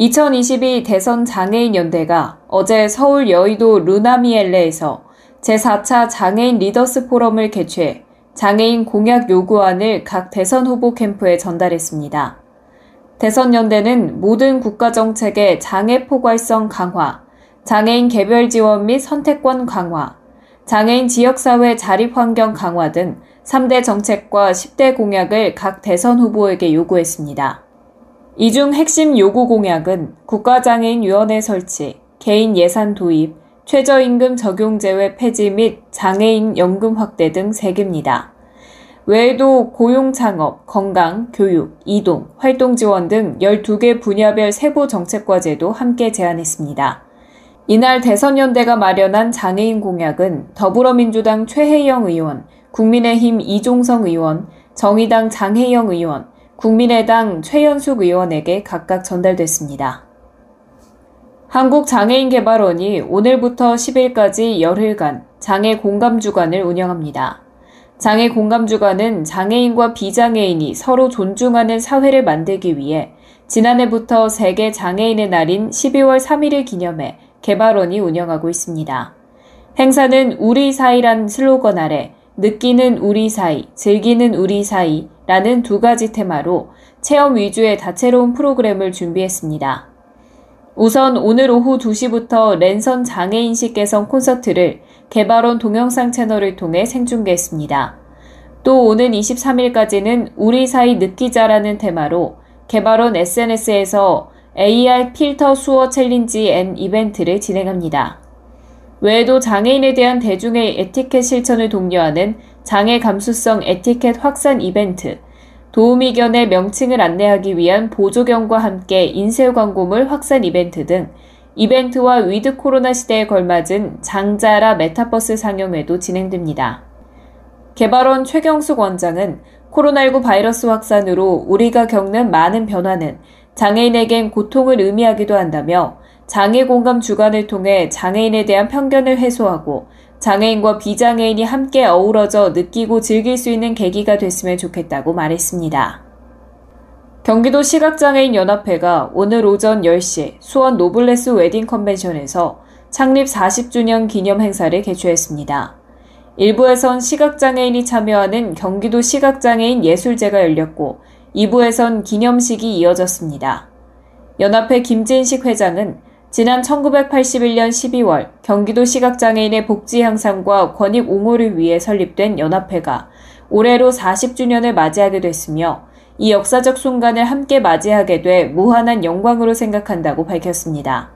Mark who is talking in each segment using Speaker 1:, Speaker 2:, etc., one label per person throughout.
Speaker 1: 2022 대선 장애인 연대가 어제 서울 여의도 루나미엘레에서 제4차 장애인 리더스 포럼을 개최해 장애인 공약 요구안을 각 대선 후보 캠프에 전달했습니다. 대선 연대는 모든 국가 정책의 장애 포괄성 강화, 장애인 개별 지원 및 선택권 강화, 장애인 지역사회 자립 환경 강화 등 3대 정책과 10대 공약을 각 대선 후보에게 요구했습니다. 이 중 핵심 요구 공약은 국가장애인위원회 설치, 개인 예산 도입, 최저임금 적용 제외 폐지 및 장애인 연금 확대 등 3개입니다. 외에도 고용 창업, 건강, 교육, 이동, 활동 지원 등 12개 분야별 세부 정책 과제도 함께 제안했습니다. 이날 대선연대가 마련한 장애인 공약은 더불어민주당 최혜영 의원, 국민의힘 이종성 의원, 정의당 장혜영 의원, 국민의당 최연숙 의원에게 각각 전달됐습니다. 한국장애인개발원이 오늘부터 10일까지 열흘간 장애 공감 주간을 운영합니다. 장애 공감 주간은 장애인과 비장애인이 서로 존중하는 사회를 만들기 위해 지난해부터 세계 장애인의 날인 12월 3일을 기념해 개발원이 운영하고 있습니다. 행사는 우리 사이란 슬로건 아래 느끼는 우리 사이, 즐기는 우리 사이 라는 두 가지 테마로 체험 위주의 다채로운 프로그램을 준비했습니다. 우선 오늘 오후 2시부터 랜선 장애인식 개선 콘서트를 개발원 동영상 채널을 통해 생중계했습니다. 또 오는 23일까지는 우리 사이 느끼자라는 테마로 개발원 SNS에서 AR 필터 수어 challenge and 이벤트를 진행합니다. 외에도 장애인에 대한 대중의 에티켓 실천을 독려하는 장애 감수성 에티켓 확산 이벤트, 도우미견의 명칭을 안내하기 위한 보조견과 함께 인쇄 광고물 확산 이벤트 등 이벤트와 with 코로나 시대에 걸맞은 장자라 메타버스 상영회도 진행됩니다. 개발원 최경숙 원장은 코로나19 바이러스 확산으로 우리가 겪는 많은 변화는 장애인에겐 고통을 의미하기도 한다며 장애 공감 주간을 통해 장애인에 대한 편견을 해소하고 장애인과 비장애인이 함께 어우러져 느끼고 즐길 수 있는 계기가 됐으면 좋겠다고 말했습니다. 경기도 시각장애인 연합회가 오늘 오전 10시 수원 노블레스 웨딩 컨벤션에서 창립 40주년 기념 행사를 개최했습니다. 일부에선 시각장애인이 참여하는 경기도 시각장애인 예술제가 열렸고 2부에선 기념식이 이어졌습니다. 연합회 김진식 회장은 지난 1981년 12월 경기도 시각장애인의 복지 향상과 권익 옹호를 위해 설립된 연합회가 올해로 40주년을 맞이하게 됐으며 이 역사적 순간을 함께 맞이하게 돼 무한한 영광으로 생각한다고 밝혔습니다.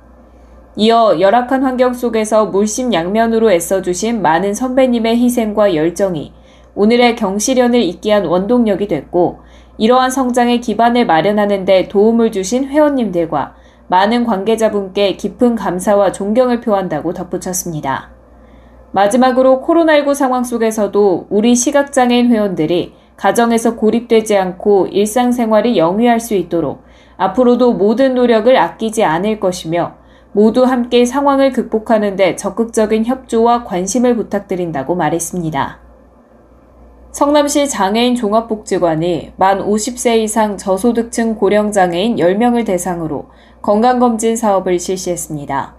Speaker 1: 이어 열악한 환경 속에서 물심양면으로 애써주신 많은 선배님의 희생과 열정이 오늘의 경실련을 있게 한 원동력이 됐고 이러한 성장의 기반을 마련하는 데 도움을 주신 회원님들과 많은 관계자분께 깊은 감사와 존경을 표한다고 덧붙였습니다. 마지막으로 코로나19 상황 속에서도 우리 시각장애인 회원들이 가정에서 고립되지 않고 일상생활을 영위할 수 있도록 앞으로도 모든 노력을 아끼지 않을 것이며 모두 함께 상황을 극복하는 데 적극적인 협조와 관심을 부탁드린다고 말했습니다. 성남시 장애인 종합복지관이 만 50세 이상 저소득층 고령장애인 10명을 대상으로 건강검진 사업을 실시했습니다.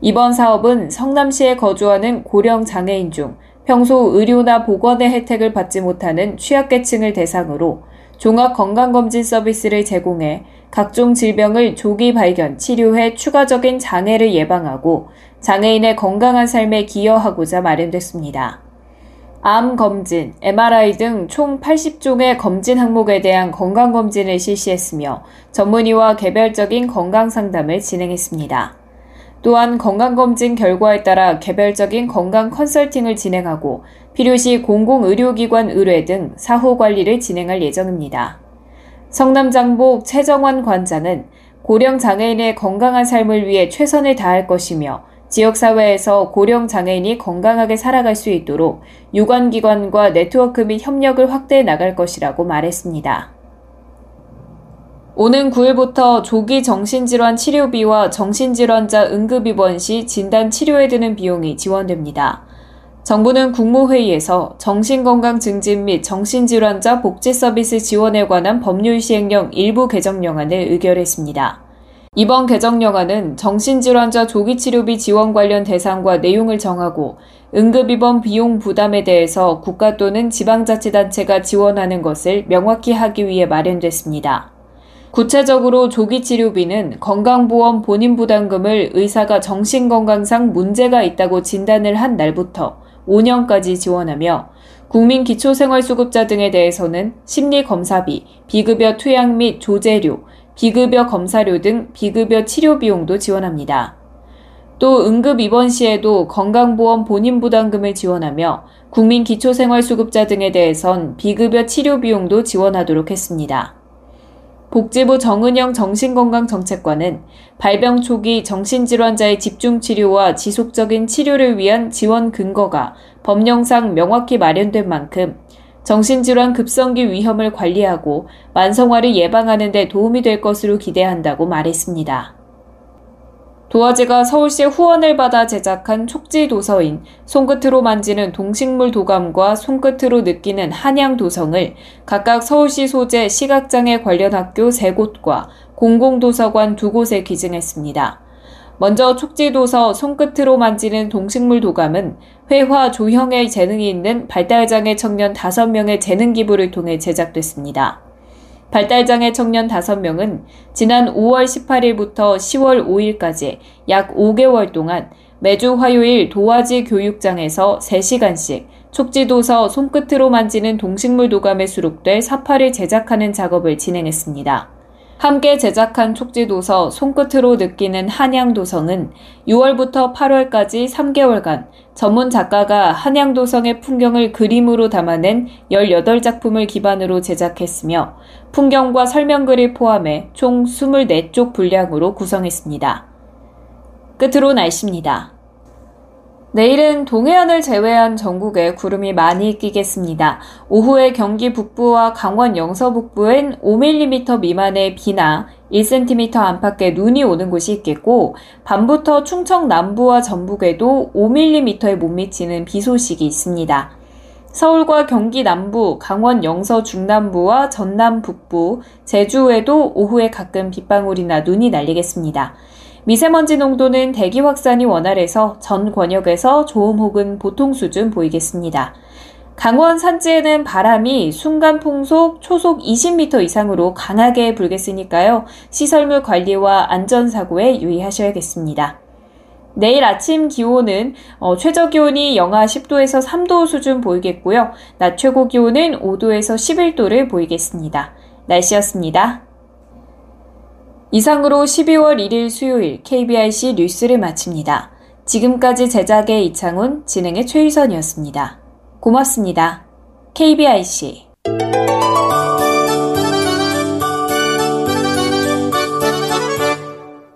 Speaker 1: 이번 사업은 성남시에 거주하는 고령 장애인 중 평소 의료나 보건의 혜택을 받지 못하는 취약계층을 대상으로 종합건강검진 서비스를 제공해 각종 질병을 조기 발견, 치료해 추가적인 장애를 예방하고 장애인의 건강한 삶에 기여하고자 마련됐습니다. 암 검진, MRI 등 총 80종의 검진 항목에 대한 건강검진을 실시했으며 전문의와 개별적인 건강 상담을 진행했습니다. 또한 건강검진 결과에 따라 개별적인 건강 컨설팅을 진행하고 필요시 공공의료기관 의뢰 등 사후 관리를 진행할 예정입니다. 성남장복 최정환 관장은 고령 장애인의 건강한 삶을 위해 최선을 다할 것이며 지역사회에서 고령 장애인이 건강하게 살아갈 수 있도록 유관기관과 네트워크 및 협력을 확대해 나갈 것이라고 말했습니다. 오는 9일부터 조기 정신질환 치료비와 정신질환자 응급입원 시 진단 치료에 드는 비용이 지원됩니다. 정부는 국무회의에서 정신건강 증진 및 정신질환자 복지 서비스 지원에 관한 법률 시행령 일부 개정령안을 의결했습니다. 이번 개정령안은 정신질환자 조기치료비 지원 관련 대상과 내용을 정하고 응급입원 비용 부담에 대해서 국가 또는 지방자치단체가 지원하는 것을 명확히 하기 위해 마련됐습니다. 구체적으로 조기치료비는 건강보험 본인 부담금을 의사가 정신건강상 문제가 있다고 진단을 한 날부터 5년까지 지원하며 국민 기초생활수급자 등에 대해서는 심리검사비, 비급여 투약 및 조제료, 비급여 검사료 등 비급여 치료 비용도 지원합니다. 또 응급 입원 시에도 건강보험 본인 부담금을 지원하며 국민 기초생활수급자 등에 대해선 비급여 치료 비용도 지원하도록 했습니다. 복지부 정은영 정신건강정책관은 발병 초기 정신질환자의 집중치료와 지속적인 치료를 위한 지원 근거가 법령상 명확히 마련된 만큼 정신질환 급성기 위험을 관리하고 만성화를 예방하는 데 도움이 될 것으로 기대한다고 말했습니다. 도화지가 서울시 후원을 받아 제작한 촉지 도서인 손끝으로 만지는 동식물 도감과 손끝으로 느끼는 한양 도성을 각각 서울시 소재 시각장애 관련 학교 3곳과 공공도서관 2곳에 기증했습니다. 먼저 촉지도서 손끝으로 만지는 동식물 도감은 회화 조형의 재능이 있는 발달장애 청년 5명의 재능 기부를 통해 제작됐습니다. 발달장애 청년 5명은 지난 5월 18일부터 10월 5일까지 약 5개월 동안 매주 화요일 도화지 교육장에서 3시간씩 촉지도서 손끝으로 만지는 동식물 도감에 수록될 사파를 제작하는 작업을 진행했습니다. 함께 제작한 촉지도서 손끝으로 느끼는 한양도성은 6월부터 8월까지 3개월간 전문 작가가 한양도성의 풍경을 그림으로 담아낸 18작품을 기반으로 제작했으며 풍경과 설명글을 포함해 총 24쪽 분량으로 구성했습니다. 끝으로 날씨입니다. 내일은 동해안을 제외한 전국에 구름이 많이 끼겠습니다. 오후에 경기 북부와 강원 영서 북부엔 5mm 미만의 비나 1cm 안팎의 눈이 오는 곳이 있겠고, 밤부터 충청 남부와 전북에도 5mm에 못 미치는 비 소식이 있습니다. 서울과 경기 남부, 강원 영서 중남부와 전남 북부, 제주에도 오후에 가끔 빗방울이나 눈이 날리겠습니다. 미세먼지 농도는 대기 확산이 원활해서 전 권역에서 좋음 혹은 보통 수준 보이겠습니다. 강원 산지에는 바람이 순간 풍속 초속 20m 이상으로 강하게 불겠으니까요. 시설물 관리와 안전사고에 유의하셔야겠습니다. 내일 아침 기온은 어, 최저 기온이 영하 10도에서 3도 수준 보이겠고요. 낮 최고 기온은 5도에서 11도를 보이겠습니다. 날씨였습니다. 이상으로 12월 1일 수요일 KBIC 뉴스를 마칩니다. 지금까지 제작의 이창훈, 진행의 최유선이었습니다. 고맙습니다. KBIC